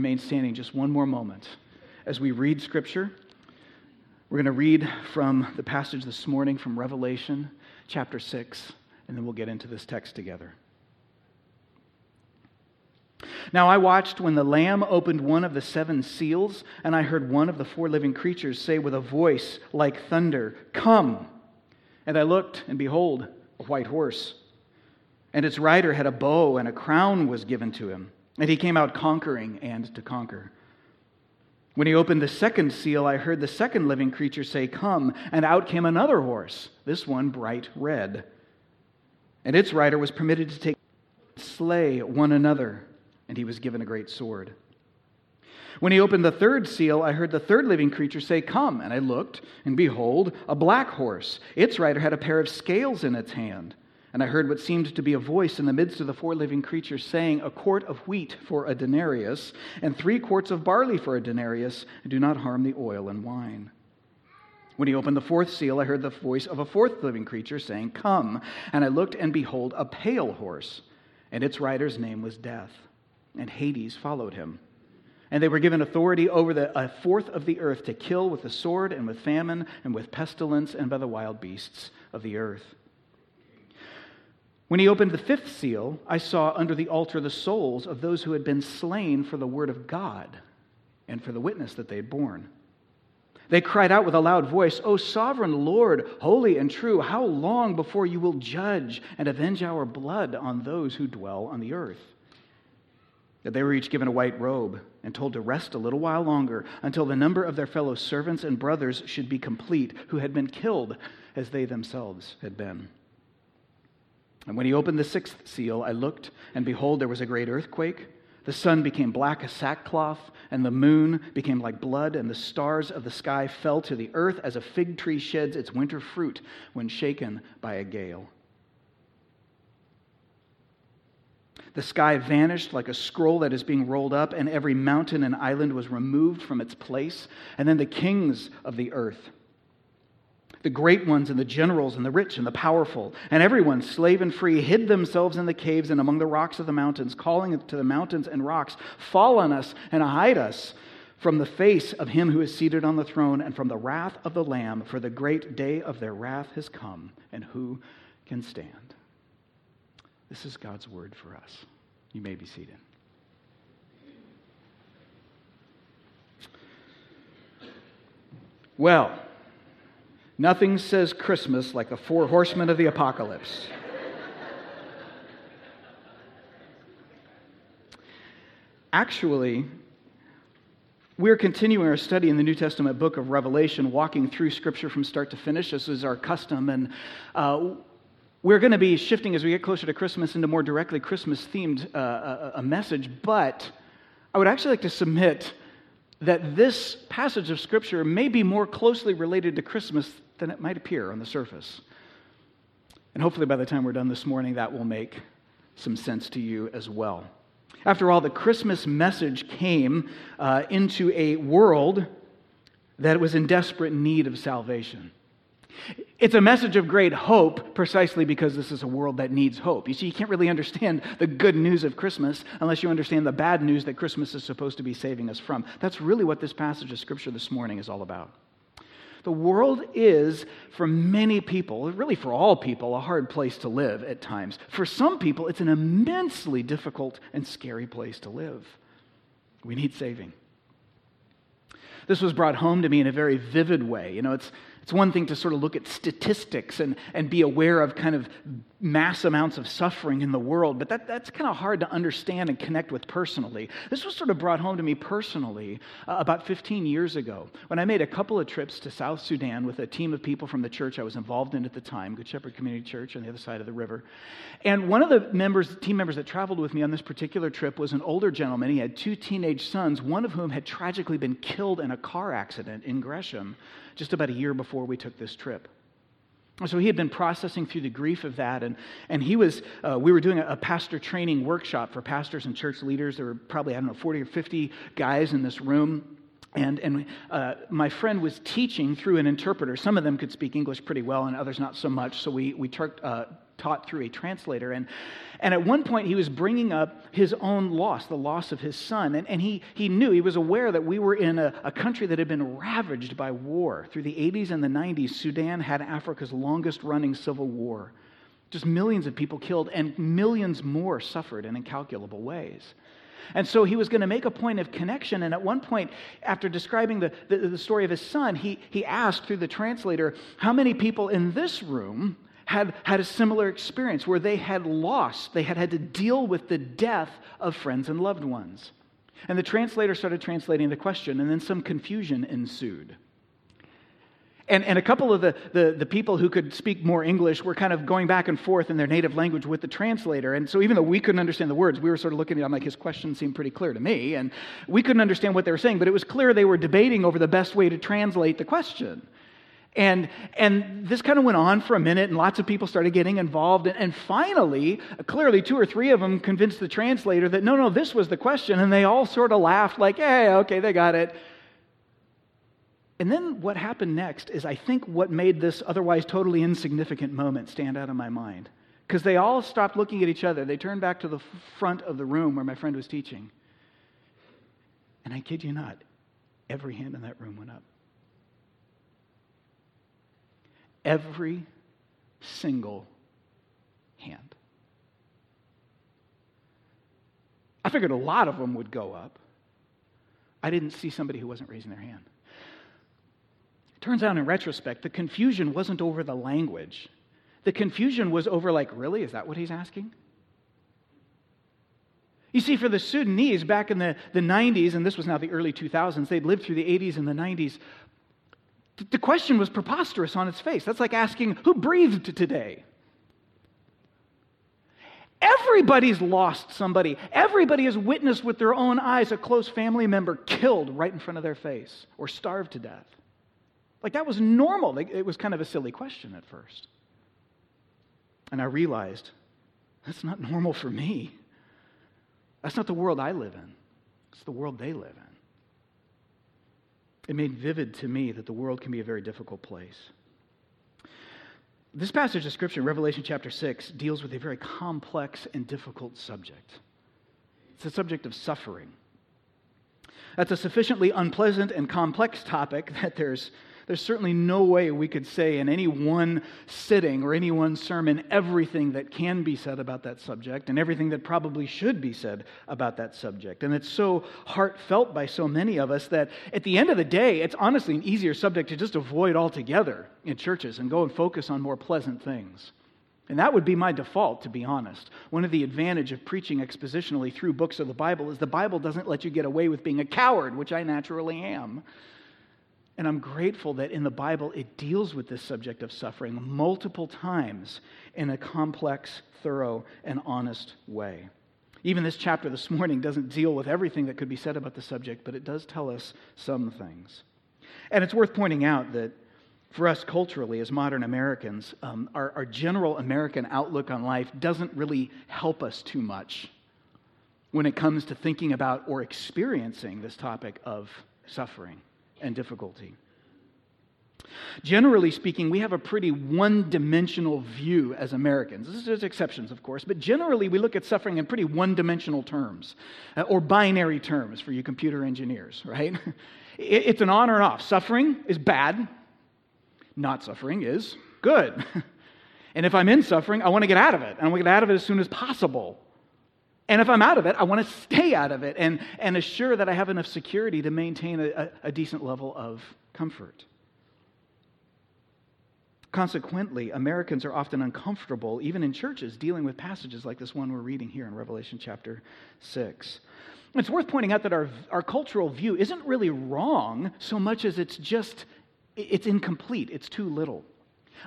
remain standing just one more moment as we read Scripture. We're going to read from the passage this morning from Revelation chapter 6, and then we'll get into this text together. Now I watched when the Lamb opened one of the seven seals, and I heard one of the four living creatures say with a voice like thunder, Come! And I looked, and behold, a white horse. And its rider had a bow, and a crown was given to him. And he came out conquering and to conquer. When he opened the second seal, I heard the second living creature say, Come. And out came another horse, this one bright red. And its rider was permitted to take slay one another, and he was given a great sword. When he opened the third seal, I heard the third living creature say, Come. And I looked, and behold, a black horse. Its rider had a pair of scales in its hand. And I heard what seemed to be a voice in the midst of the four living creatures saying, A quart of wheat for a denarius, and three quarts of barley for a denarius, do not harm the oil and wine. When he opened the fourth seal, I heard the voice of a fourth living creature saying, Come. And I looked, and behold, a pale horse, and its rider's name was Death, and Hades followed him. And they were given authority over the, a fourth of the earth to kill with the sword, and with famine, and with pestilence, and by the wild beasts of the earth. When he opened the fifth seal, I saw under the altar the souls of those who had been slain for the word of God and for the witness that they had borne. They cried out with a loud voice, O sovereign Lord, holy and true, how long before you will judge and avenge our blood on those who dwell on the earth? That they were each given a white robe and told to rest a little while longer until the number of their fellow servants and brothers should be complete, who had been killed as they themselves had been. And when he opened the sixth seal, I looked, and behold, there was a great earthquake. The sun became black as sackcloth, and the moon became like blood, and the stars of the sky fell to the earth as a fig tree sheds its winter fruit when shaken by a gale. The sky vanished like a scroll that is being rolled up, and every mountain and island was removed from its place. And then the kings of the earth, the great ones and the generals and the rich and the powerful, and everyone, slave and free, hid themselves in the caves and among the rocks of the mountains, calling to the mountains and rocks, Fall on us and hide us from the face of him who is seated on the throne and from the wrath of the Lamb, for the great day of their wrath has come, and who can stand? This is God's word for us. You may be seated. Well, Nothing says Christmas like the four horsemen of the apocalypse. Actually, we're continuing our study in the New Testament book of Revelation, walking through Scripture from start to finish. This is our custom. And uh, we're going to be shifting as we get closer to Christmas into more directly Christmas themed uh, a, a message. But I would actually like to submit that this passage of Scripture may be more closely related to Christmas than it might appear on the surface. And hopefully, by the time we're done this morning, that will make some sense to you as well. After all, the Christmas message came uh, into a world that was in desperate need of salvation. It's a message of great hope precisely because this is a world that needs hope. You see, you can't really understand the good news of Christmas unless you understand the bad news that Christmas is supposed to be saving us from. That's really what this passage of Scripture this morning is all about. The world is, for many people, really for all people, a hard place to live at times. For some people, it's an immensely difficult and scary place to live. We need saving. This was brought home to me in a very vivid way. You know, it's, it's one thing to sort of look at statistics and, and be aware of kind of mass amounts of suffering in the world, but that, that's kind of hard to understand and connect with personally. This was sort of brought home to me personally uh, about 15 years ago when I made a couple of trips to South Sudan with a team of people from the church I was involved in at the time, Good Shepherd Community Church on the other side of the river. And one of the members, team members that traveled with me on this particular trip was an older gentleman. He had two teenage sons, one of whom had tragically been killed in a car accident in Gresham just about a year before we took this trip. So he had been processing through the grief of that, and, and he was, uh, we were doing a, a, pastor training workshop for pastors and church leaders. There were probably, I don't know, 40 or 50 guys in this room. And, and uh, my friend was teaching through an interpreter. Some of them could speak English pretty well, and others not so much. So we, we uh, taught through a translator. And, and at one point, he was bringing up his own loss, the loss of his son. And, and he, he knew, he was aware that we were in a, a country that had been ravaged by war. Through the 80s and the 90s, Sudan had Africa's longest running civil war. Just millions of people killed, and millions more suffered in incalculable ways. And so he was going to make a point of connection. And at one point, after describing the, the, the, story of his son, he, he asked through the translator how many people in this room had had a similar experience where they had lost, they had had to deal with the death of friends and loved ones. And the translator started translating the question, and then some confusion ensued. And, and a couple of the, the, the, people who could speak more English were kind of going back and forth in their native language with the translator. And so even though we couldn't understand the words, we were sort of looking at him like his question seemed pretty clear to me. And we couldn't understand what they were saying, but it was clear they were debating over the best way to translate the question. And, and this kind of went on for a minute, and lots of people started getting involved. And, and finally, clearly, two or three of them convinced the translator that no, no, this was the question. And they all sort of laughed, like, hey, okay, they got it. And then what happened next is, I think, what made this otherwise totally insignificant moment stand out in my mind. Because they all stopped looking at each other. They turned back to the front of the room where my friend was teaching. And I kid you not, every hand in that room went up. Every single hand. I figured a lot of them would go up. I didn't see somebody who wasn't raising their hand. Turns out, in retrospect, the confusion wasn't over the language. The confusion was over, like, really? Is that what he's asking? You see, for the Sudanese back in the, the 90s, and this was now the early 2000s, they'd lived through the 80s and the 90s. The question was preposterous on its face. That's like asking, who breathed today? Everybody's lost somebody. Everybody has witnessed with their own eyes a close family member killed right in front of their face or starved to death. Like that was normal. It was kind of a silly question at first. And I realized that's not normal for me. That's not the world I live in, it's the world they live in. It made vivid to me that the world can be a very difficult place. This passage of Scripture, Revelation chapter 6, deals with a very complex and difficult subject. It's the subject of suffering. That's a sufficiently unpleasant and complex topic that there's there's certainly no way we could say in any one sitting or any one sermon everything that can be said about that subject and everything that probably should be said about that subject. And it's so heartfelt by so many of us that at the end of the day, it's honestly an easier subject to just avoid altogether in churches and go and focus on more pleasant things. And that would be my default, to be honest. One of the advantage of preaching expositionally through books of the Bible is the Bible doesn't let you get away with being a coward, which I naturally am. And I'm grateful that in the Bible it deals with this subject of suffering multiple times in a complex, thorough, and honest way. Even this chapter this morning doesn't deal with everything that could be said about the subject, but it does tell us some things. And it's worth pointing out that for us culturally, as modern Americans, um, our, our general American outlook on life doesn't really help us too much when it comes to thinking about or experiencing this topic of suffering and difficulty. Generally speaking, we have a pretty one dimensional view as Americans. There's exceptions, of course, but generally we look at suffering in pretty one dimensional terms uh, or binary terms for you computer engineers, right? it's an on or off. Suffering is bad, not suffering is good. and if I'm in suffering, I want to get out of it. And I want to get out of it as soon as possible. And if I'm out of it, I want to stay out of it and, and assure that I have enough security to maintain a, a decent level of comfort. Consequently, Americans are often uncomfortable, even in churches, dealing with passages like this one we're reading here in Revelation chapter 6. It's worth pointing out that our, our cultural view isn't really wrong so much as it's just, it's incomplete, it's too little.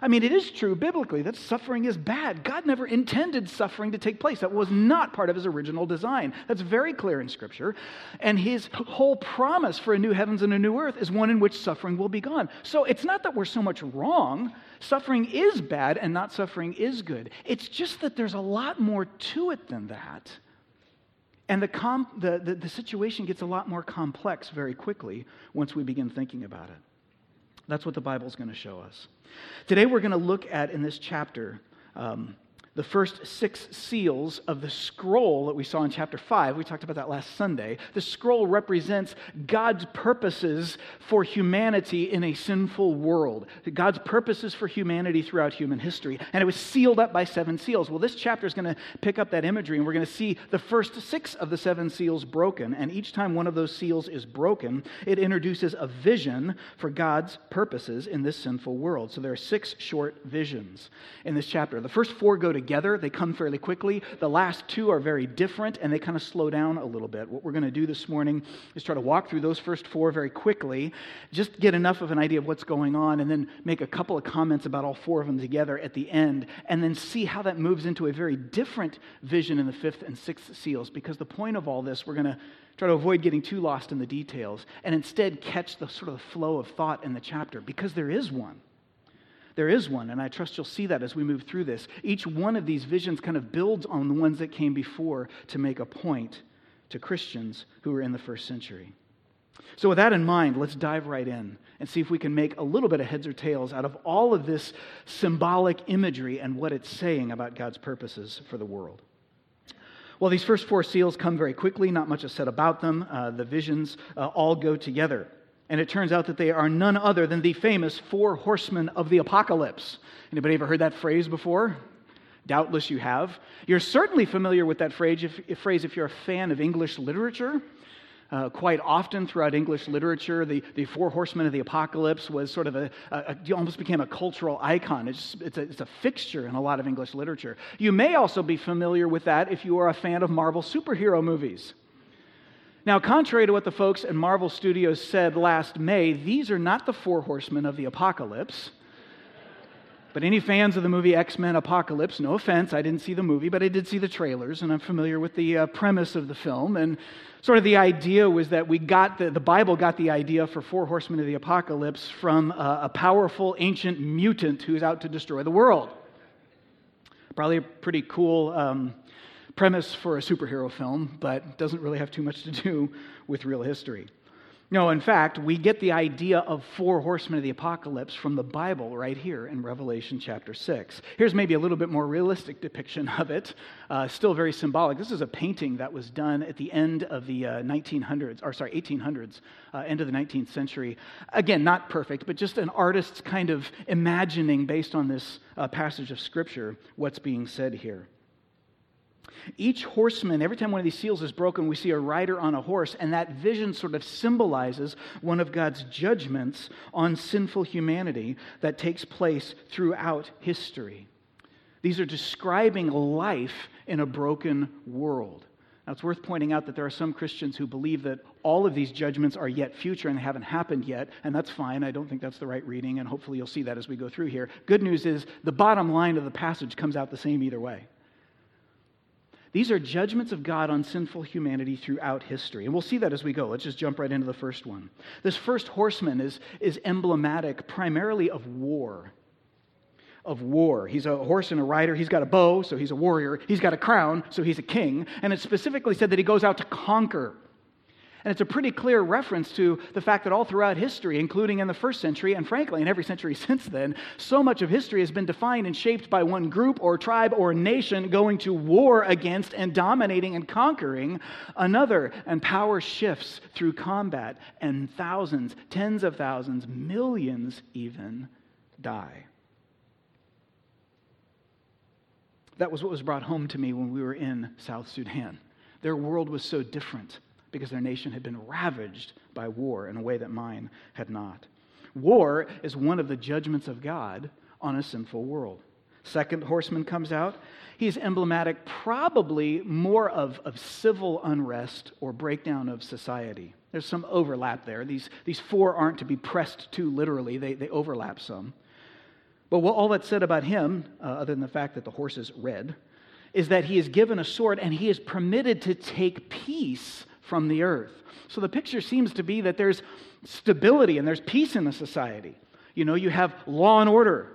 I mean, it is true biblically that suffering is bad. God never intended suffering to take place. That was not part of his original design. That's very clear in Scripture. And his whole promise for a new heavens and a new earth is one in which suffering will be gone. So it's not that we're so much wrong. Suffering is bad and not suffering is good. It's just that there's a lot more to it than that. And the, com- the, the, the situation gets a lot more complex very quickly once we begin thinking about it. That's what the Bible's going to show us. Today, we're going to look at in this chapter um, the first six seals of the scroll that we saw in chapter 5. We talked about that last Sunday. The scroll represents God's purposes for humanity in a sinful world, God's purposes for humanity throughout human history. And it was sealed up by seven seals. Well, this chapter is going to pick up that imagery, and we're going to see the first six of the seven seals broken. And each time one of those seals is broken, it introduces a vision for God's purposes in this sinful world. So there are six short visions in this chapter. The first four go to together. They come fairly quickly. The last two are very different and they kind of slow down a little bit. What we're going to do this morning is try to walk through those first four very quickly, just get enough of an idea of what's going on, and then make a couple of comments about all four of them together at the end, and then see how that moves into a very different vision in the fifth and sixth seals. Because the point of all this, we're going to try to avoid getting too lost in the details and instead catch the sort of flow of thought in the chapter because there is one. There is one, and I trust you'll see that as we move through this. Each one of these visions kind of builds on the ones that came before to make a point to Christians who were in the first century. So, with that in mind, let's dive right in and see if we can make a little bit of heads or tails out of all of this symbolic imagery and what it's saying about God's purposes for the world. Well, these first four seals come very quickly, not much is said about them. Uh, the visions uh, all go together. And it turns out that they are none other than the famous four horsemen of the apocalypse. Anybody ever heard that phrase before? Doubtless you have. You're certainly familiar with that phrase if, phrase if you're a fan of English literature. Uh, quite often throughout English literature, the, the four horsemen of the apocalypse was sort of a, a, a almost became a cultural icon. It's, it's, a, it's a fixture in a lot of English literature. You may also be familiar with that if you are a fan of Marvel superhero movies. Now, contrary to what the folks at Marvel Studios said last May, these are not the four horsemen of the apocalypse. But any fans of the movie X Men Apocalypse, no offense, I didn't see the movie, but I did see the trailers, and I'm familiar with the uh, premise of the film. And sort of the idea was that we got the, the Bible got the idea for four horsemen of the apocalypse from uh, a powerful ancient mutant who's out to destroy the world. Probably a pretty cool um, premise for a superhero film, but doesn't really have too much to do with real history. No, in fact, we get the idea of four horsemen of the apocalypse from the Bible right here in Revelation chapter 6. Here's maybe a little bit more realistic depiction of it, uh, still very symbolic. This is a painting that was done at the end of the uh, 1900s, or sorry, 1800s, uh, end of the 19th century. Again, not perfect, but just an artist's kind of imagining based on this uh, passage of Scripture what's being said here. Each horseman, every time one of these seals is broken, we see a rider on a horse, and that vision sort of symbolizes one of God's judgments on sinful humanity that takes place throughout history. These are describing life in a broken world. Now, it's worth pointing out that there are some Christians who believe that all of these judgments are yet future and haven't happened yet, and that's fine. I don't think that's the right reading, and hopefully you'll see that as we go through here. Good news is the bottom line of the passage comes out the same either way. These are judgments of God on sinful humanity throughout history. And we'll see that as we go. Let's just jump right into the first one. This first horseman is, is emblematic primarily of war. Of war. He's a horse and a rider. He's got a bow, so he's a warrior. He's got a crown, so he's a king. And it specifically said that he goes out to conquer. And it's a pretty clear reference to the fact that all throughout history, including in the first century, and frankly in every century since then, so much of history has been defined and shaped by one group or tribe or nation going to war against and dominating and conquering another. And power shifts through combat, and thousands, tens of thousands, millions even die. That was what was brought home to me when we were in South Sudan. Their world was so different because their nation had been ravaged by war in a way that mine had not. War is one of the judgments of God on a sinful world. Second horseman comes out. He's emblematic, probably more of, of civil unrest or breakdown of society. There's some overlap there. These, these four aren't to be pressed too literally, they, they overlap some. But what, all that's said about him, uh, other than the fact that the horse is red, is that he is given a sword and he is permitted to take peace from the earth. So the picture seems to be that there's stability and there's peace in the society. You know, you have law and order.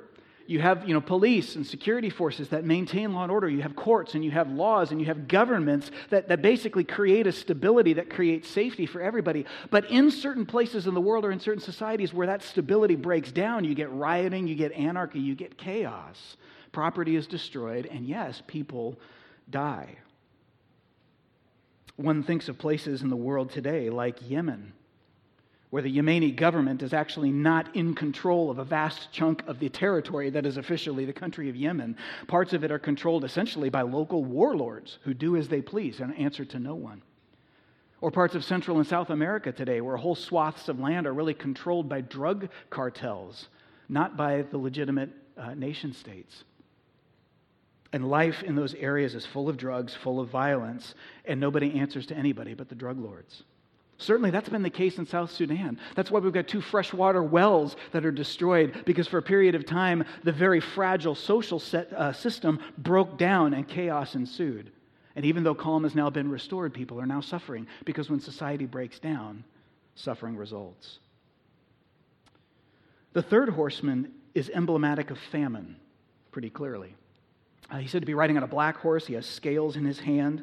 You have, you know, police and security forces that maintain law and order. You have courts and you have laws and you have governments that, that basically create a stability that creates safety for everybody. But in certain places in the world or in certain societies where that stability breaks down, you get rioting, you get anarchy, you get chaos Property is destroyed, and yes, people die. One thinks of places in the world today like Yemen, where the Yemeni government is actually not in control of a vast chunk of the territory that is officially the country of Yemen. Parts of it are controlled essentially by local warlords who do as they please and answer to no one. Or parts of Central and South America today, where whole swaths of land are really controlled by drug cartels, not by the legitimate uh, nation states. And life in those areas is full of drugs, full of violence, and nobody answers to anybody but the drug lords. Certainly, that's been the case in South Sudan. That's why we've got two freshwater wells that are destroyed, because for a period of time, the very fragile social set, uh, system broke down and chaos ensued. And even though calm has now been restored, people are now suffering, because when society breaks down, suffering results. The third horseman is emblematic of famine, pretty clearly. Uh, he's said to be riding on a black horse, he has scales in his hand.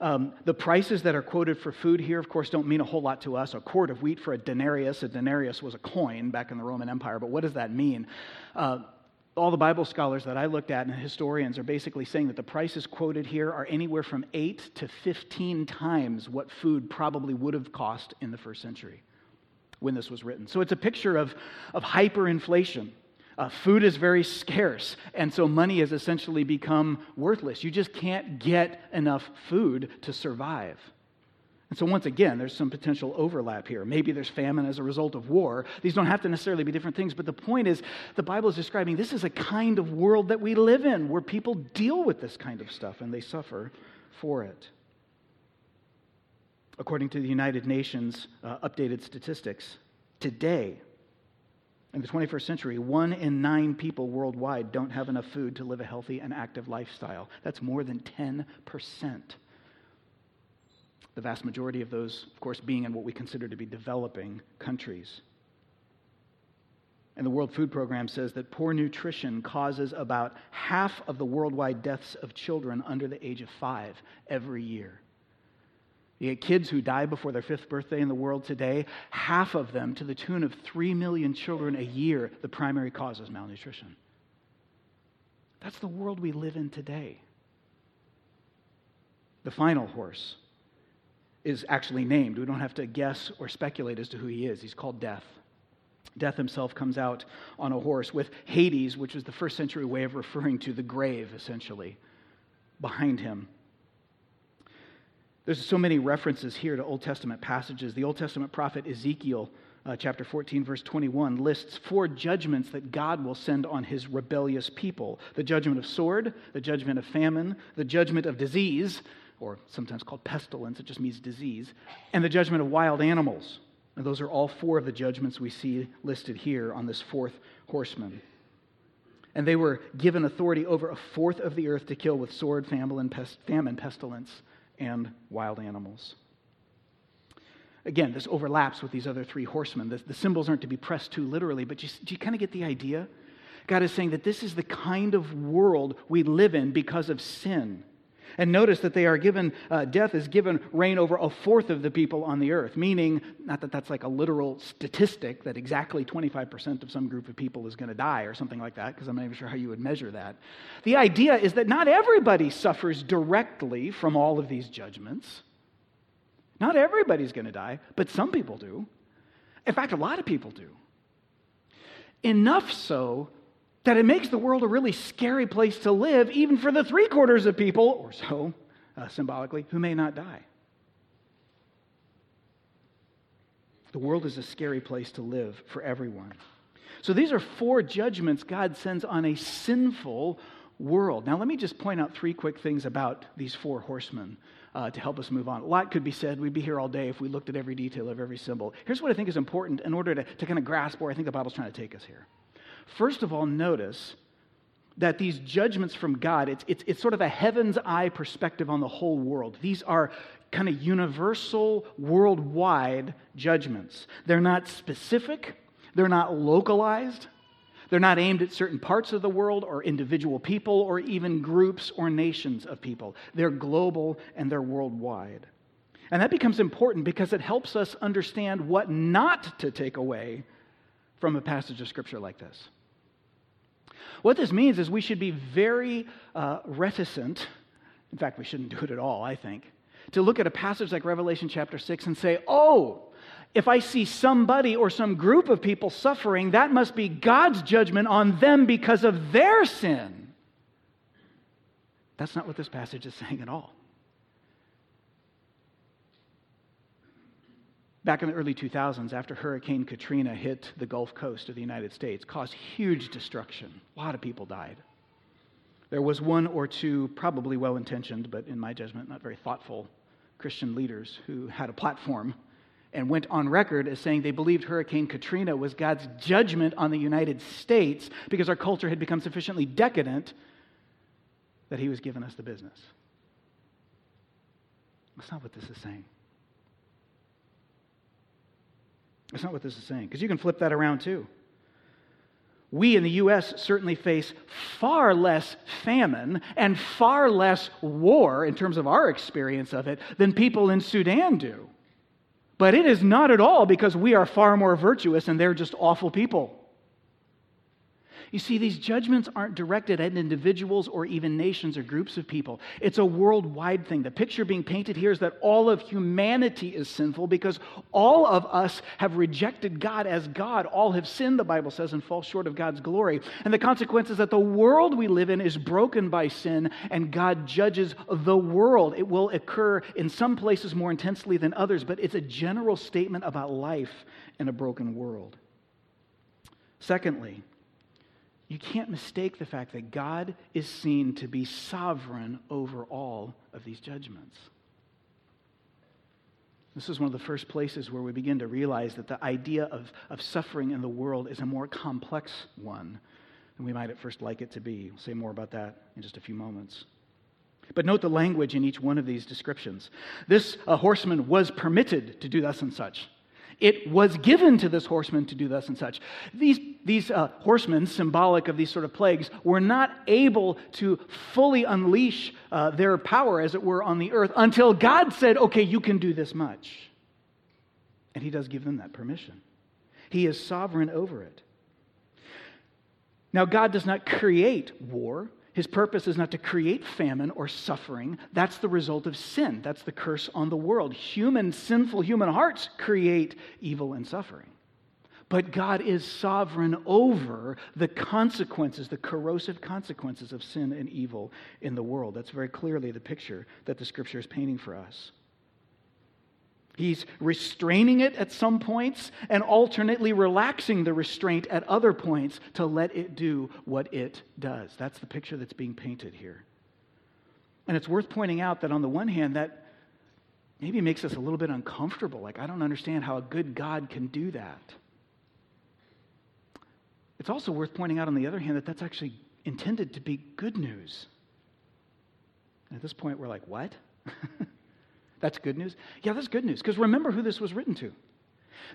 Um, the prices that are quoted for food here, of course, don't mean a whole lot to us. A quart of wheat for a denarius. A denarius was a coin back in the Roman Empire, but what does that mean? Uh, all the Bible scholars that I looked at and historians are basically saying that the prices quoted here are anywhere from 8 to 15 times what food probably would have cost in the first century when this was written. So it's a picture of, of hyperinflation. Uh, food is very scarce, and so money has essentially become worthless. You just can't get enough food to survive. And so, once again, there's some potential overlap here. Maybe there's famine as a result of war. These don't have to necessarily be different things, but the point is, the Bible is describing this is a kind of world that we live in where people deal with this kind of stuff and they suffer for it. According to the United Nations uh, updated statistics, today, in the 21st century, one in nine people worldwide don't have enough food to live a healthy and active lifestyle. That's more than 10%. The vast majority of those, of course, being in what we consider to be developing countries. And the World Food Program says that poor nutrition causes about half of the worldwide deaths of children under the age of five every year. You get kids who die before their fifth birthday in the world today, half of them, to the tune of 3 million children a year, the primary cause is malnutrition. That's the world we live in today. The final horse is actually named. We don't have to guess or speculate as to who he is. He's called Death. Death himself comes out on a horse with Hades, which is the first century way of referring to the grave, essentially, behind him. There's so many references here to Old Testament passages. The Old Testament prophet Ezekiel, uh, chapter 14, verse 21, lists four judgments that God will send on his rebellious people the judgment of sword, the judgment of famine, the judgment of disease, or sometimes called pestilence, it just means disease, and the judgment of wild animals. And those are all four of the judgments we see listed here on this fourth horseman. And they were given authority over a fourth of the earth to kill with sword, famine, pestilence and wild animals. Again, this overlaps with these other three horsemen. The, the symbols aren't to be pressed too literally, but do you kind of get the idea? God is saying that this is the kind of world we live in because of sin. And notice that they are given, uh, death is given reign over a fourth of the people on the earth, meaning, not that that's like a literal statistic that exactly 25% of some group of people is going to die or something like that, because I'm not even sure how you would measure that. The idea is that not everybody suffers directly from all of these judgments. Not everybody's going to die, but some people do. In fact, a lot of people do. Enough so that it makes the world a really scary place to live, even for the three quarters of people, or so, uh, symbolically, who may not die. The world is a scary place to live for everyone. So these are four judgments God sends on a sinful world. Now, let me just point out three quick things about these four horsemen uh, to help us move on. A lot could be said. We'd be here all day if we looked at every detail of every symbol. Here's what I think is important in order to, to kind of grasp where I think the Bible's trying to take us here. First of all, notice that these judgments from God, it's, it's, it's sort of a heaven's eye perspective on the whole world. These are kind of universal, worldwide judgments. They're not specific, they're not localized, they're not aimed at certain parts of the world or individual people or even groups or nations of people. They're global and they're worldwide. And that becomes important because it helps us understand what not to take away from a passage of Scripture like this. What this means is we should be very uh, reticent. In fact, we shouldn't do it at all, I think, to look at a passage like Revelation chapter 6 and say, oh, if I see somebody or some group of people suffering, that must be God's judgment on them because of their sin. That's not what this passage is saying at all. Back in the early 2000s, after Hurricane Katrina hit the Gulf Coast of the United States, caused huge destruction. A lot of people died. There was one or two, probably well intentioned, but in my judgment, not very thoughtful Christian leaders who had a platform and went on record as saying they believed Hurricane Katrina was God's judgment on the United States because our culture had become sufficiently decadent that He was giving us the business. That's not what this is saying. That's not what this is saying, because you can flip that around too. We in the U.S. certainly face far less famine and far less war in terms of our experience of it than people in Sudan do. But it is not at all because we are far more virtuous and they're just awful people. You see, these judgments aren't directed at individuals or even nations or groups of people. It's a worldwide thing. The picture being painted here is that all of humanity is sinful because all of us have rejected God as God. All have sinned, the Bible says, and fall short of God's glory. And the consequence is that the world we live in is broken by sin, and God judges the world. It will occur in some places more intensely than others, but it's a general statement about life in a broken world. Secondly, you can't mistake the fact that God is seen to be sovereign over all of these judgments. This is one of the first places where we begin to realize that the idea of, of suffering in the world is a more complex one than we might at first like it to be. We'll say more about that in just a few moments. But note the language in each one of these descriptions. This uh, horseman was permitted to do thus and such. It was given to this horseman to do thus and such. These, these uh, horsemen, symbolic of these sort of plagues, were not able to fully unleash uh, their power, as it were, on the earth until God said, okay, you can do this much. And He does give them that permission. He is sovereign over it. Now, God does not create war. His purpose is not to create famine or suffering. That's the result of sin. That's the curse on the world. Human, sinful human hearts create evil and suffering. But God is sovereign over the consequences, the corrosive consequences of sin and evil in the world. That's very clearly the picture that the scripture is painting for us. He's restraining it at some points and alternately relaxing the restraint at other points to let it do what it does. That's the picture that's being painted here. And it's worth pointing out that on the one hand, that maybe makes us a little bit uncomfortable. Like, I don't understand how a good God can do that. It's also worth pointing out, on the other hand, that that's actually intended to be good news. And at this point, we're like, what? That's good news? Yeah, that's good news. Because remember who this was written to.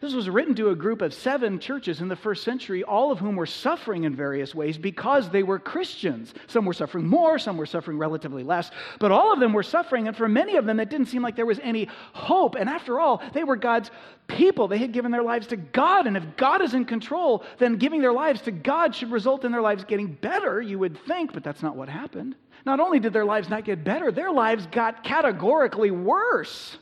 This was written to a group of seven churches in the first century, all of whom were suffering in various ways because they were Christians. Some were suffering more, some were suffering relatively less, but all of them were suffering, and for many of them, it didn't seem like there was any hope. And after all, they were God's people. They had given their lives to God, and if God is in control, then giving their lives to God should result in their lives getting better, you would think, but that's not what happened. Not only did their lives not get better, their lives got categorically worse.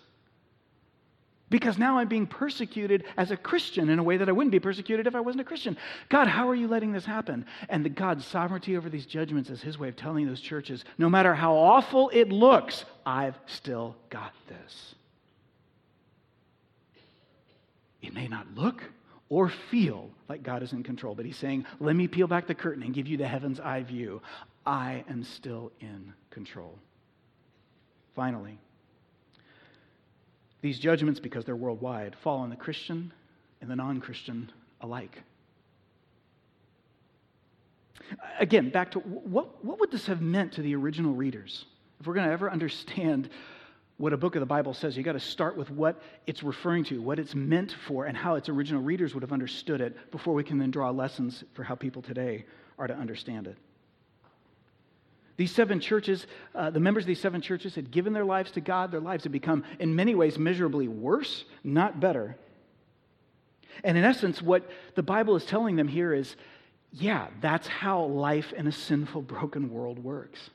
Because now I'm being persecuted as a Christian in a way that I wouldn't be persecuted if I wasn't a Christian. God, how are you letting this happen? And the God's sovereignty over these judgments is his way of telling those churches no matter how awful it looks, I've still got this. It may not look or feel like God is in control, but he's saying, let me peel back the curtain and give you the heaven's eye view. I am still in control. Finally, these judgments, because they're worldwide, fall on the Christian and the non Christian alike. Again, back to what, what would this have meant to the original readers? If we're going to ever understand what a book of the Bible says, you've got to start with what it's referring to, what it's meant for, and how its original readers would have understood it before we can then draw lessons for how people today are to understand it. These seven churches, uh, the members of these seven churches had given their lives to God. Their lives had become, in many ways, miserably worse, not better. And in essence, what the Bible is telling them here is yeah, that's how life in a sinful, broken world works.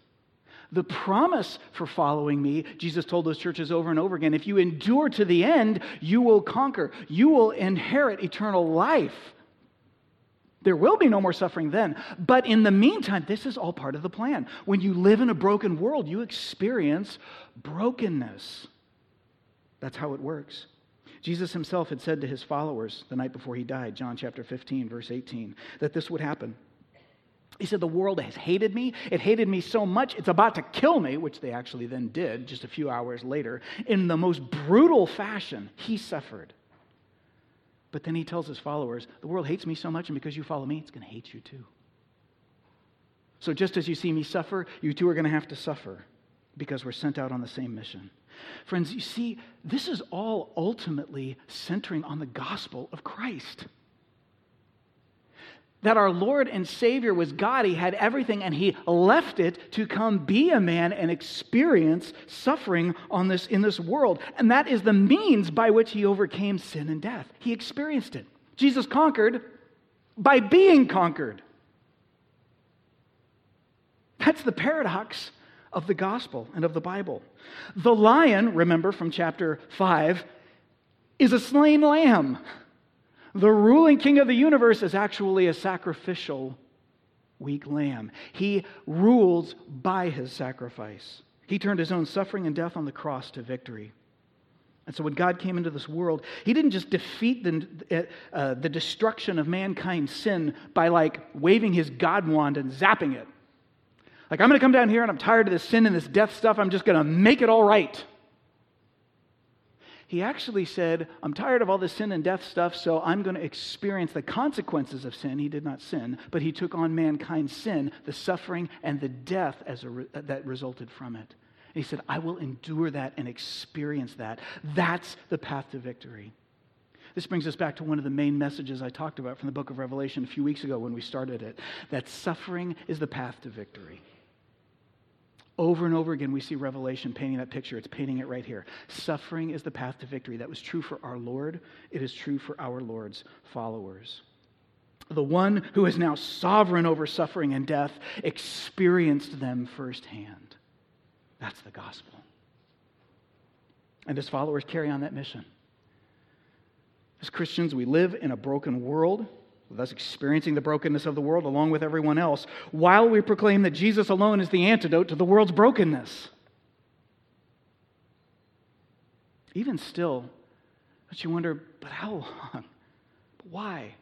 The promise for following me, Jesus told those churches over and over again if you endure to the end, you will conquer. You will inherit eternal life. There will be no more suffering then. But in the meantime, this is all part of the plan. When you live in a broken world, you experience brokenness. That's how it works. Jesus himself had said to his followers the night before he died, John chapter 15, verse 18, that this would happen. He said, The world has hated me. It hated me so much, it's about to kill me, which they actually then did just a few hours later. In the most brutal fashion, he suffered. But then he tells his followers, The world hates me so much, and because you follow me, it's going to hate you too. So just as you see me suffer, you too are going to have to suffer because we're sent out on the same mission. Friends, you see, this is all ultimately centering on the gospel of Christ that our Lord and Savior was God. He had everything and he left it to come be a man and experience suffering on this, in this world. And that is the means by which he overcame sin and death. He experienced it. Jesus conquered by being conquered. That's the paradox of the gospel and of the Bible. The lion, remember from chapter 5, is a slain lamb. The ruling king of the universe is actually a sacrificial weak lamb. He rules by his sacrifice. He turned his own suffering and death on the cross to victory. And so when God came into this world, he didn't just defeat the, uh, the destruction of mankind's sin by like waving his God wand and zapping it. Like, I'm going to come down here and I'm tired of this sin and this death stuff. I'm just going to make it all right. He actually said, I'm tired of all this sin and death stuff, so I'm going to experience the consequences of sin. He did not sin, but he took on mankind's sin, the suffering and the death as re- uh, that resulted from it. And he said, I will endure that and experience that. That's the path to victory. This brings us back to one of the main messages I talked about from the book of Revelation a few weeks ago when we started it that suffering is the path to victory. Over and over again, we see Revelation painting that picture. It's painting it right here. Suffering is the path to victory. That was true for our Lord, it is true for our Lord's followers. The one who is now sovereign over suffering and death experienced them firsthand. That's the gospel. And his followers carry on that mission. As Christians, we live in a broken world thus experiencing the brokenness of the world along with everyone else, while we proclaim that Jesus alone is the antidote to the world's brokenness. Even still, but you wonder, but how long? But Why?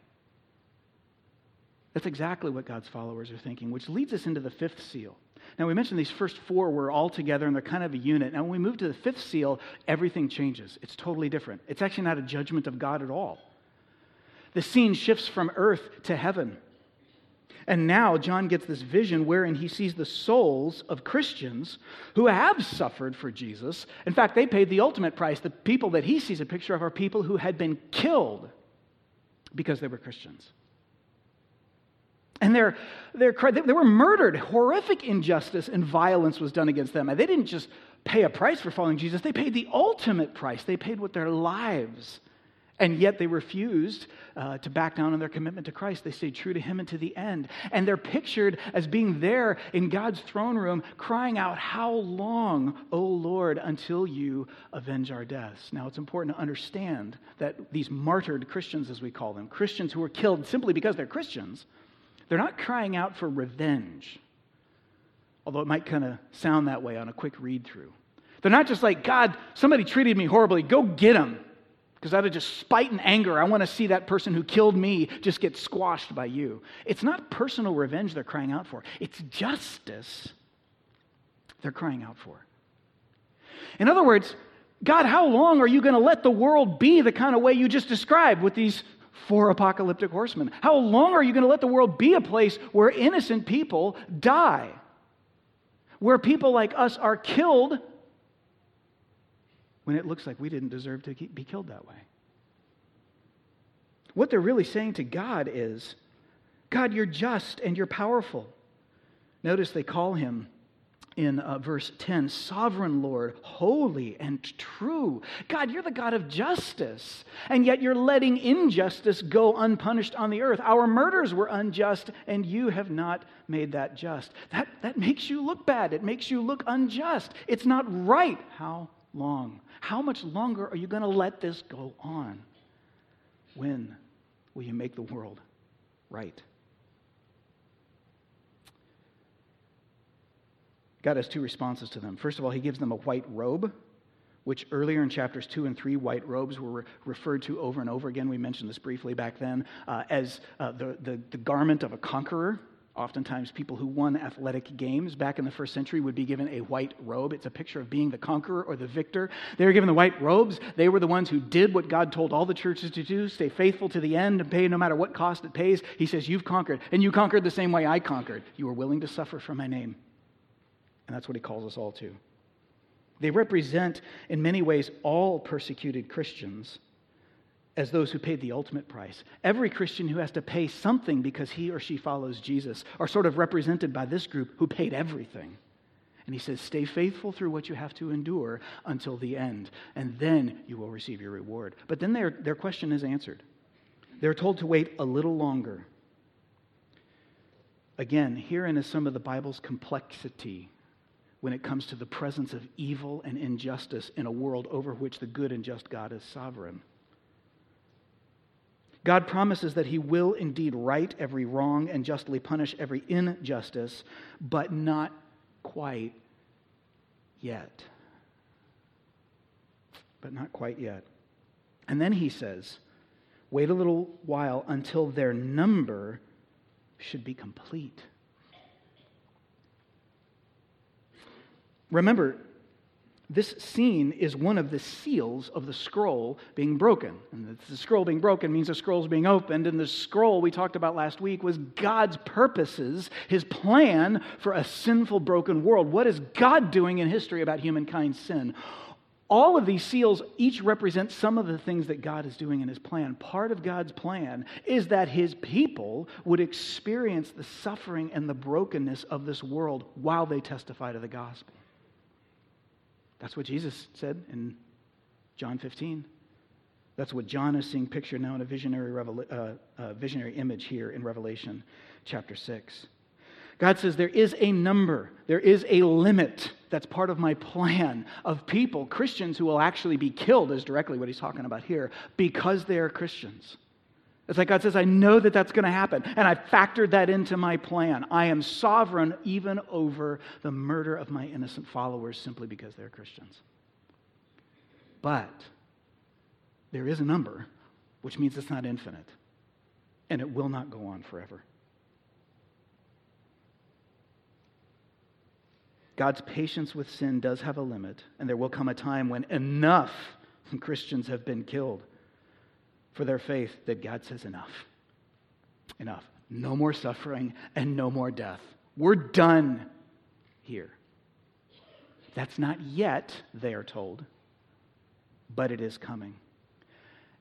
That's exactly what God's followers are thinking, which leads us into the fifth seal. Now, we mentioned these first four were all together and they're kind of a unit. Now, when we move to the fifth seal, everything changes. It's totally different. It's actually not a judgment of God at all the scene shifts from earth to heaven. And now John gets this vision wherein he sees the souls of Christians who have suffered for Jesus. In fact, they paid the ultimate price. The people that he sees a picture of are people who had been killed because they were Christians. And they're, they're, they were murdered. Horrific injustice and violence was done against them. And they didn't just pay a price for following Jesus, they paid the ultimate price. They paid with their lives. And yet they refused uh, to back down on their commitment to Christ. They stayed true to Him and to the end. And they're pictured as being there in God's throne room, crying out, How long, O Lord, until you avenge our deaths? Now, it's important to understand that these martyred Christians, as we call them, Christians who were killed simply because they're Christians, they're not crying out for revenge, although it might kind of sound that way on a quick read through. They're not just like, God, somebody treated me horribly, go get them because out of just spite and anger, I want to see that person who killed me just get squashed by you. It's not personal revenge they're crying out for, it's justice they're crying out for. In other words, God, how long are you going to let the world be the kind of way you just described with these four apocalyptic horsemen? How long are you going to let the world be a place where innocent people die? Where people like us are killed when it looks like we didn't deserve to be killed that way. What they're really saying to God is, God, you're just and you're powerful. Notice they call him in uh, verse 10 Sovereign Lord, holy and true. God, you're the God of justice, and yet you're letting injustice go unpunished on the earth. Our murders were unjust, and you have not made that just. That, that makes you look bad. It makes you look unjust. It's not right. How long? How much longer are you going to let this go on? When will you make the world right? God has two responses to them. First of all, he gives them a white robe, which earlier in chapters 2 and 3, white robes were re- referred to over and over again. We mentioned this briefly back then uh, as uh, the, the, the garment of a conqueror. Oftentimes, people who won athletic games back in the first century would be given a white robe. It's a picture of being the conqueror or the victor. They were given the white robes. They were the ones who did what God told all the churches to do stay faithful to the end and pay no matter what cost it pays. He says, You've conquered. And you conquered the same way I conquered. You were willing to suffer for my name. And that's what he calls us all to. They represent, in many ways, all persecuted Christians as those who paid the ultimate price. Every Christian who has to pay something because he or she follows Jesus are sort of represented by this group who paid everything. And he says, Stay faithful through what you have to endure until the end, and then you will receive your reward. But then their, their question is answered. They're told to wait a little longer. Again, herein is some of the Bible's complexity when it comes to the presence of evil and injustice in a world over which the good and just God is sovereign. God promises that He will indeed right every wrong and justly punish every injustice, but not quite yet. But not quite yet. And then He says, wait a little while until their number should be complete. Remember, this scene is one of the seals of the scroll being broken. And the scroll being broken means the scroll's being opened. And the scroll we talked about last week was God's purposes, his plan for a sinful, broken world. What is God doing in history about humankind's sin? All of these seals each represent some of the things that God is doing in his plan. Part of God's plan is that his people would experience the suffering and the brokenness of this world while they testify to the gospel. That's what Jesus said in John 15. That's what John is seeing pictured now in a visionary, uh, uh, visionary image here in Revelation chapter 6. God says there is a number, there is a limit that's part of my plan of people, Christians who will actually be killed, is directly what he's talking about here, because they are Christians. It's like God says, I know that that's going to happen, and I factored that into my plan. I am sovereign even over the murder of my innocent followers simply because they're Christians. But there is a number, which means it's not infinite, and it will not go on forever. God's patience with sin does have a limit, and there will come a time when enough Christians have been killed for their faith that God says, enough. Enough. No more suffering and no more death. We're done here. That's not yet, they are told, but it is coming.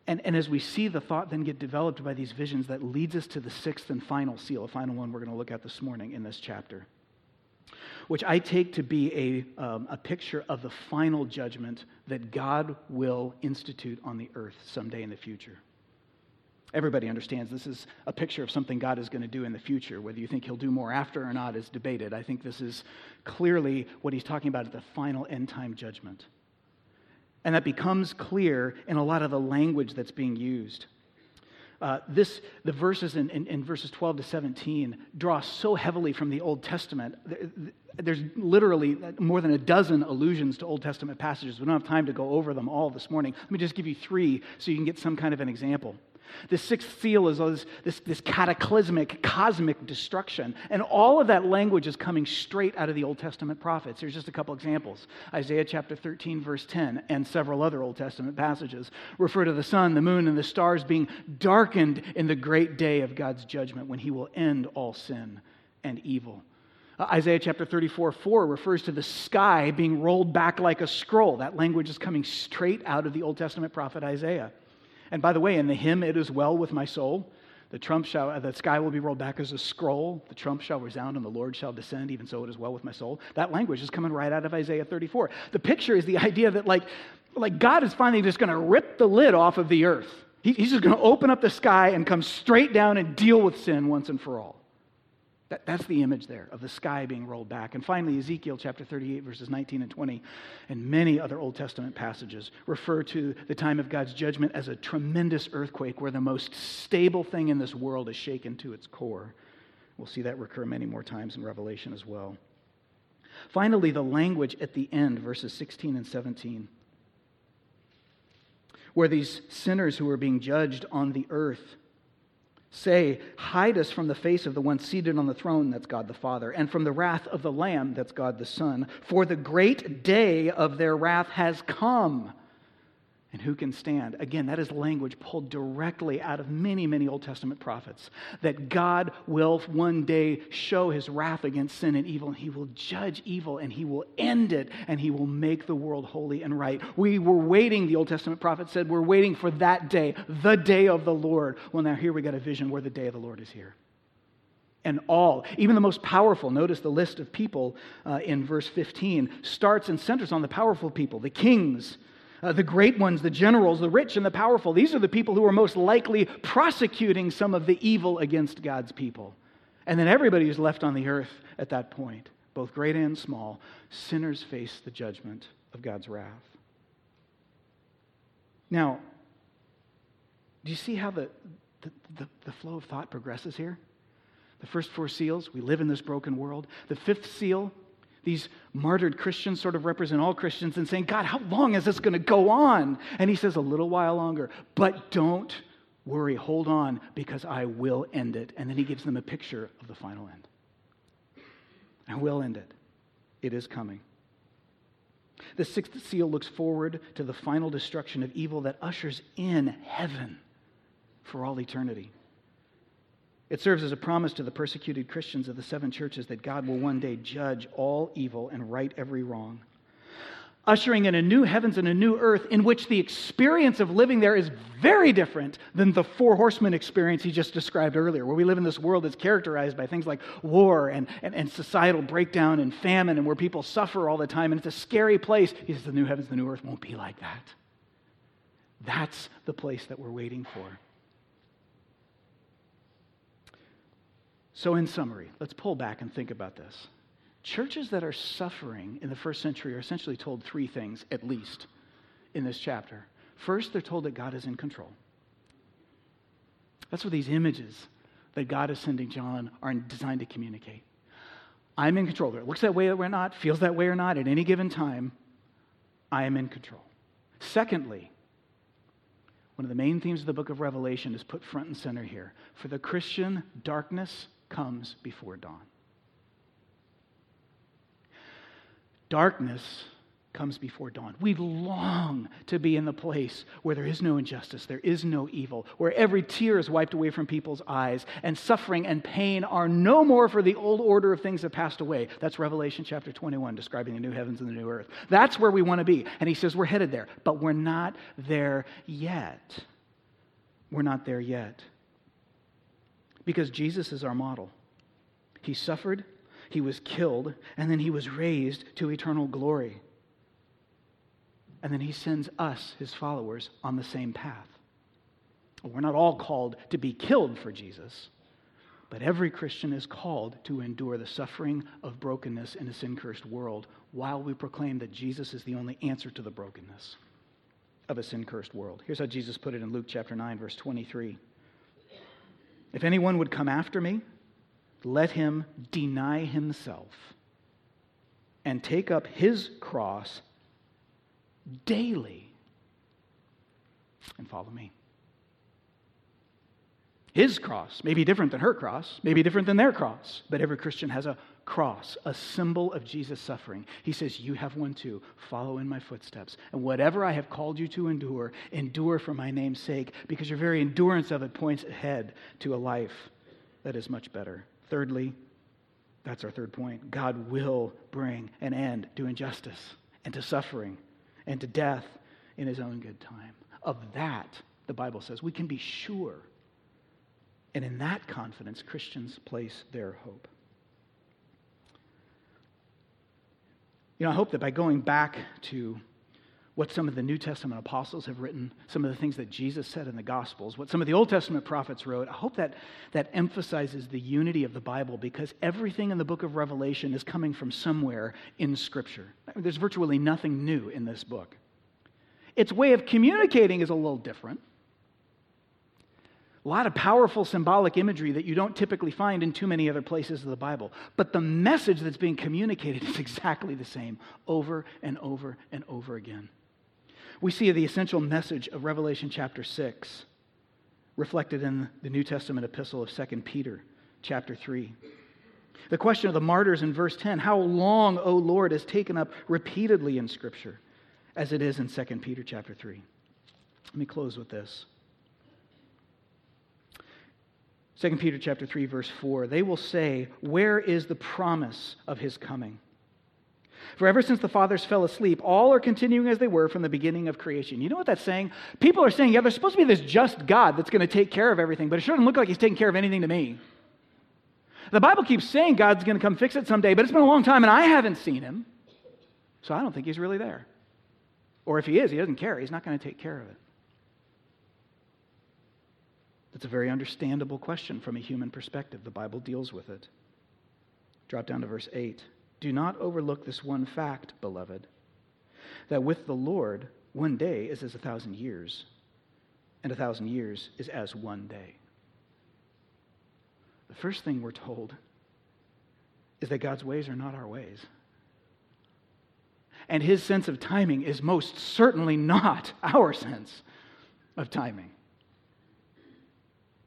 And, and as we see the thought then get developed by these visions, that leads us to the sixth and final seal, the final one we're going to look at this morning in this chapter, which I take to be a, um, a picture of the final judgment that God will institute on the earth someday in the future. Everybody understands this is a picture of something God is going to do in the future. Whether you think he'll do more after or not is debated. I think this is clearly what he's talking about at the final end time judgment. And that becomes clear in a lot of the language that's being used. Uh, this, the verses in, in, in, verses 12 to 17 draw so heavily from the Old Testament. There's literally more than a dozen allusions to Old Testament passages. We don't have time to go over them all this morning. Let me just give you three so you can get some kind of an example. The sixth seal is this, this cataclysmic, cosmic destruction. And all of that language is coming straight out of the Old Testament prophets. Here's just a couple examples Isaiah chapter 13, verse 10, and several other Old Testament passages refer to the sun, the moon, and the stars being darkened in the great day of God's judgment when he will end all sin and evil. Uh, Isaiah chapter 34, 4 refers to the sky being rolled back like a scroll. That language is coming straight out of the Old Testament prophet Isaiah. And by the way, in the hymn, It Is Well With My Soul, The trump shall, the sky will be rolled back as a scroll. The trump shall resound, and the Lord shall descend. Even so, it is well with my soul. That language is coming right out of Isaiah 34. The picture is the idea that, like, like God is finally just going to rip the lid off of the earth. He, he's just going to open up the sky and come straight down and deal with sin once and for all. That, that's the image there of the sky being rolled back. And finally, Ezekiel chapter 38, verses 19 and 20, and many other Old Testament passages refer to the time of God's judgment as a tremendous earthquake where the most stable thing in this world is shaken to its core. We'll see that recur many more times in Revelation as well. Finally, the language at the end, verses 16 and 17, where these sinners who are being judged on the earth say, Hide us from the face of the one seated on the throne, that's God the Father, and from the wrath of the Lamb, that's God the Son. For the great day of their wrath has come. And who can stand? Again, that is language pulled directly out of many, many Old Testament prophets. That God will one day show his wrath against sin and evil, and he will judge evil, and he will end it, and he will make the world holy and right. We were waiting, the Old Testament prophet said, we're waiting for that day, the day of the Lord. Well, now here we got a vision where the day of the Lord is here and all, even the most powerful. Notice the list of people uh, in verse 15 starts and centers on the powerful people, the kings, uh, the great ones, the generals, the rich and the powerful. These are the people who are most likely prosecuting some of the evil against God's people. And then everybody who's left on the earth at that point, both great and small, sinners face the judgment of God's wrath. Now, do you see how the, the, the, the flow of thought progresses here? The first four seals, we live in this broken world. The fifth seal, these martyred Christians sort of represent all Christians and saying, God, how long is this going to go on? And he says, a little while longer. But don't worry, hold on, because I will end it. And then he gives them a picture of the final end. I will end it. It is coming. The sixth seal looks forward to the final destruction of evil that ushers in heaven for all eternity. It serves as a promise to the persecuted Christians of the seven churches that God will one day judge all evil and right every wrong. Ushering in a new heavens and a new earth in which the experience of living there is very different than the four horsemen experience he just described earlier, where we live in this world that's characterized by things like war and, and, and societal breakdown and famine, and where people suffer all the time, and it's a scary place. He says, The new heavens, the new earth won't be like that. That's the place that we're waiting for. So, in summary, let's pull back and think about this. Churches that are suffering in the first century are essentially told three things, at least, in this chapter. First, they're told that God is in control. That's what these images that God is sending John are designed to communicate. I'm in control. It looks that way or not, feels that way or not, at any given time, I am in control. Secondly, one of the main themes of the book of Revelation is put front and center here. For the Christian, darkness comes before dawn. Darkness comes before dawn. We long to be in the place where there is no injustice, there is no evil, where every tear is wiped away from people's eyes, and suffering and pain are no more for the old order of things that passed away. That's Revelation chapter 21, describing the new heavens and the new earth. That's where we want to be. And he says we're headed there, but we're not there yet. We're not there yet because Jesus is our model. He suffered, he was killed, and then he was raised to eternal glory. And then he sends us, his followers, on the same path. We're not all called to be killed for Jesus, but every Christian is called to endure the suffering of brokenness in a sin cursed world while we proclaim that Jesus is the only answer to the brokenness of a sin cursed world. Here's how Jesus put it in Luke chapter 9, verse 23. If anyone would come after me, let him deny himself and take up his cross daily and follow me. His cross may be different than her cross, may be different than their cross, but every Christian has a cross, a symbol of Jesus' suffering. He says, You have one too. Follow in my footsteps. And whatever I have called you to endure, endure for my name's sake, because your very endurance of it points ahead to a life that is much better. Thirdly, that's our third point God will bring an end to injustice and to suffering and to death in his own good time. Of that, the Bible says, we can be sure And in that confidence, Christians place their hope. You know, I hope that by going back to what some of the New Testament apostles have written, some of the things that Jesus said in the Gospels, what some of the Old Testament prophets wrote. I hope that that emphasizes the unity of the Bible because everything in the book of Revelation is coming from somewhere in Scripture. There's virtually nothing new in this book. Its way of communicating is a little different. A lot of powerful symbolic imagery that you don't typically find in too many other places of the Bible. But the message that's being communicated is exactly the same over and over and over again we see the essential message of Revelation chapter 6 reflected in the New Testament epistle of 2 Peter chapter 3. The question of the martyrs in verse 10, how long, O Lord, is taken up repeatedly in Scripture, as it is in 2 Peter chapter 3. Let me close with this. 2 Peter chapter 3 verse 4 they will say where is the promise of his coming for ever since the fathers fell asleep, all are continuing as they were from the beginning of creation. You know what that's saying? People are saying, yeah, there's supposed to be this just God that's going to take care of everything, but it shouldn't look like he's taking care of anything to me. The Bible keeps saying God's going to come fix it someday, but it's been a long time and I haven't seen him. So I don't think he's really there. Or if he is, he doesn't care. He's not going to take care of it. That's a very understandable question from a human perspective. The Bible deals with it. Drop down to verse 8. Do not overlook this one fact, beloved, that with the Lord, one day is as a thousand years, and a thousand years is as one day. The first thing we're told is that God's ways are not our ways. And his sense of timing is most certainly not our sense of timing.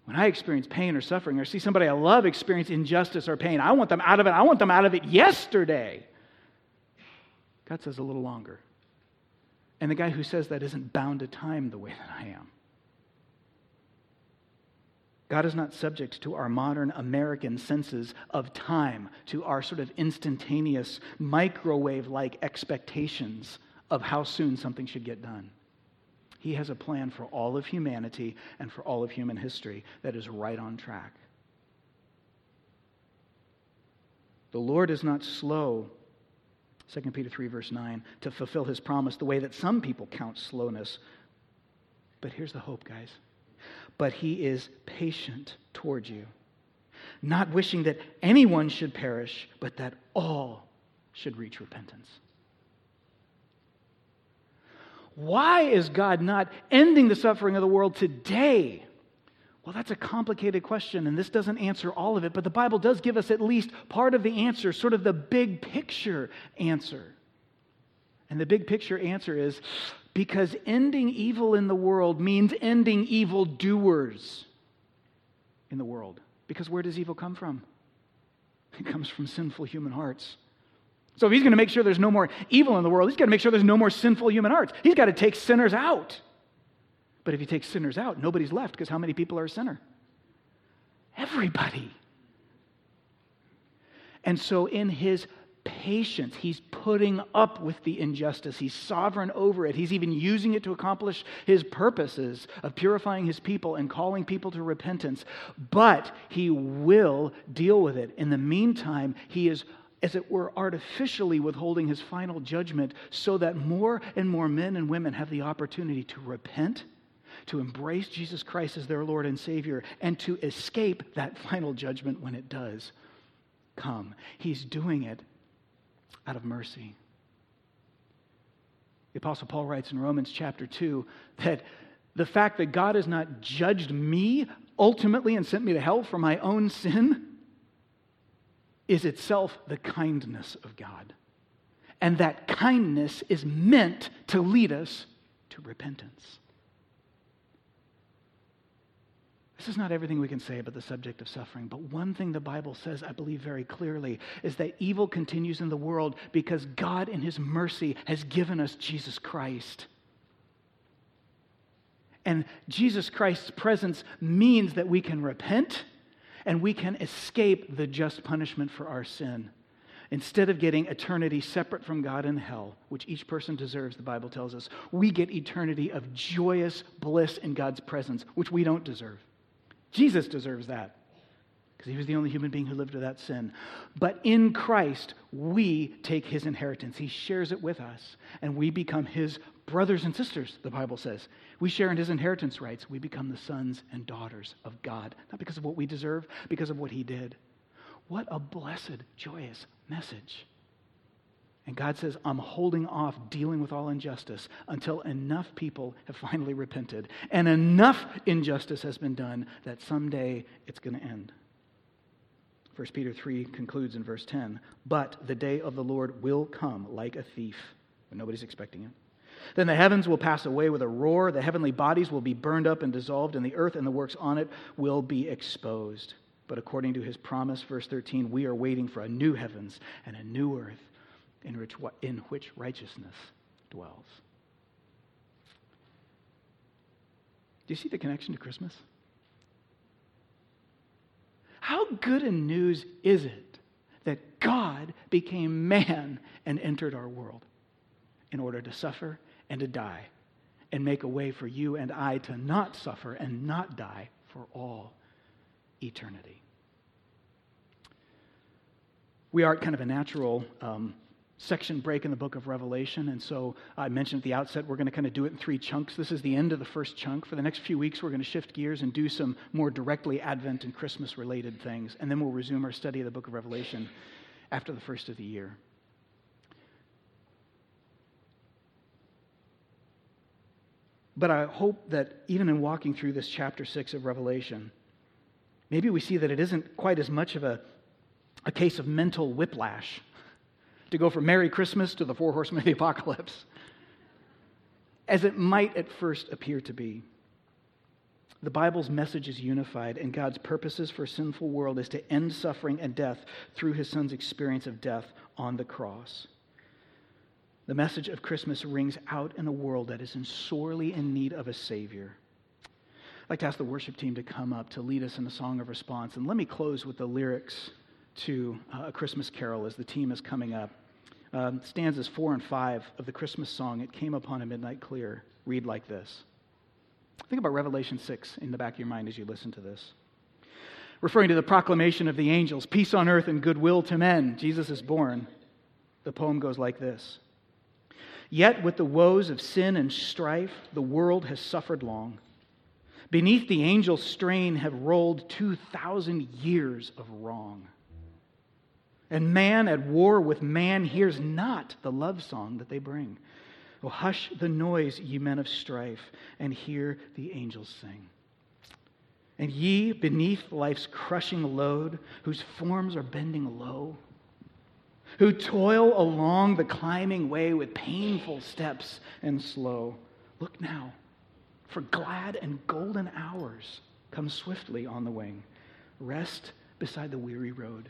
When I experience pain or suffering or see somebody I love experience injustice or pain, I want them out of it. I want them out of it yesterday. God says a little longer. And the guy who says that isn't bound to time the way that I am. God is not subject to our modern American senses of time, to our sort of instantaneous, microwave like expectations of how soon something should get done. He has a plan for all of humanity and for all of human history that is right on track. The Lord is not slow, 2 Peter 3, verse 9, to fulfill his promise the way that some people count slowness. But here's the hope, guys. But he is patient toward you, not wishing that anyone should perish, but that all should reach repentance. Why is God not ending the suffering of the world today? Well, that's a complicated question, and this doesn't answer all of it, but the Bible does give us at least part of the answer, sort of the big picture answer. And the big picture answer is because ending evil in the world means ending evil doers in the world. Because where does evil come from? It comes from sinful human hearts. So if he's going to make sure there's no more evil in the world, he's got to make sure there's no more sinful human hearts. He's got to take sinners out. But if he takes sinners out, nobody's left because how many people are a sinner? Everybody. And so in his patience, he's putting up with the injustice. He's sovereign over it. He's even using it to accomplish his purposes of purifying his people and calling people to repentance. But he will deal with it. In the meantime, he is as it were, artificially withholding his final judgment so that more and more men and women have the opportunity to repent, to embrace Jesus Christ as their Lord and Savior, and to escape that final judgment when it does come. He's doing it out of mercy. The Apostle Paul writes in Romans chapter 2 that the fact that God has not judged me ultimately and sent me to hell for my own sin is itself the kindness of God. And that kindness is meant to lead us to repentance. This is not everything we can say about the subject of suffering, but one thing the Bible says, I believe very clearly, is that evil continues in the world because God, in His mercy, has given us Jesus Christ. And Jesus Christ's presence means that we can repent and we can escape the just punishment for our sin. Instead of getting eternity separate from God in hell, which each person deserves, the Bible tells us, we get eternity of joyous bliss in God's presence, which we don't deserve. Jesus deserves that because he was the only human being who lived without sin. But in Christ, we take his inheritance. He shares it with us, and we become his brothers and sisters, the Bible says. We share in his inheritance rights. We become the sons and daughters of God, not because of what we deserve, because of what he did. What a blessed, joyous message. And God says, I'm holding off dealing with all injustice until enough people have finally repented and enough injustice has been done that someday it's going to end. 1 Peter 3 concludes in verse 10 But the day of the Lord will come like a thief when nobody's expecting it. Then the heavens will pass away with a roar, the heavenly bodies will be burned up and dissolved, and the earth and the works on it will be exposed. But according to his promise, verse 13, we are waiting for a new heavens and a new earth in which, in which righteousness dwells. Do you see the connection to Christmas? How good a news is it that God became man and entered our world in order to suffer and to die and make a way for you and I to not suffer and not die for all eternity? We are kind of a natural um, section break in the book of Revelation. And so I mentioned at the outset, we're going to kind of do it in three chunks. This is the end of the first chunk. For the next few weeks, we're going to shift gears and do some more directly Advent and Christmas related things. And then we'll resume our study of the book of Revelation after the first of the year. But I hope that even in walking through this chapter six of Revelation, maybe we see that it isn't quite as much of a, a case of mental whiplash to go from Merry Christmas to the Four Horsemen of the Apocalypse, as it might at first appear to be. The Bible's message is unified, and God's purposes for a sinful world is to end suffering and death through his son's experience of death on the cross. The message of Christmas rings out in a world that is in sorely in need of a Savior. I'd like to ask the worship team to come up to lead us in a song of response. And let me close with the lyrics to uh, A Christmas Carol as the team is coming up. Um, stanzas four and five of the Christmas song, It Came Upon a Midnight Clear, read like this. Think about Revelation 6 in the back of your mind as you listen to this. Referring to the proclamation of the angels, peace on earth and goodwill to men, Jesus is born. The poem goes like this Yet with the woes of sin and strife, the world has suffered long. Beneath the angel's strain have rolled 2,000 years of wrong. And man at war with man hears not the love song that they bring. Oh, hush the noise, ye men of strife, and hear the angels sing. And ye, beneath life's crushing load, whose forms are bending low, who toil along the climbing way with painful steps and slow, look now, for glad and golden hours come swiftly on the wing. Rest beside the weary road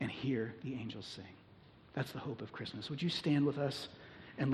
and hear the angels sing. That's the hope of Christmas. Would you stand with us?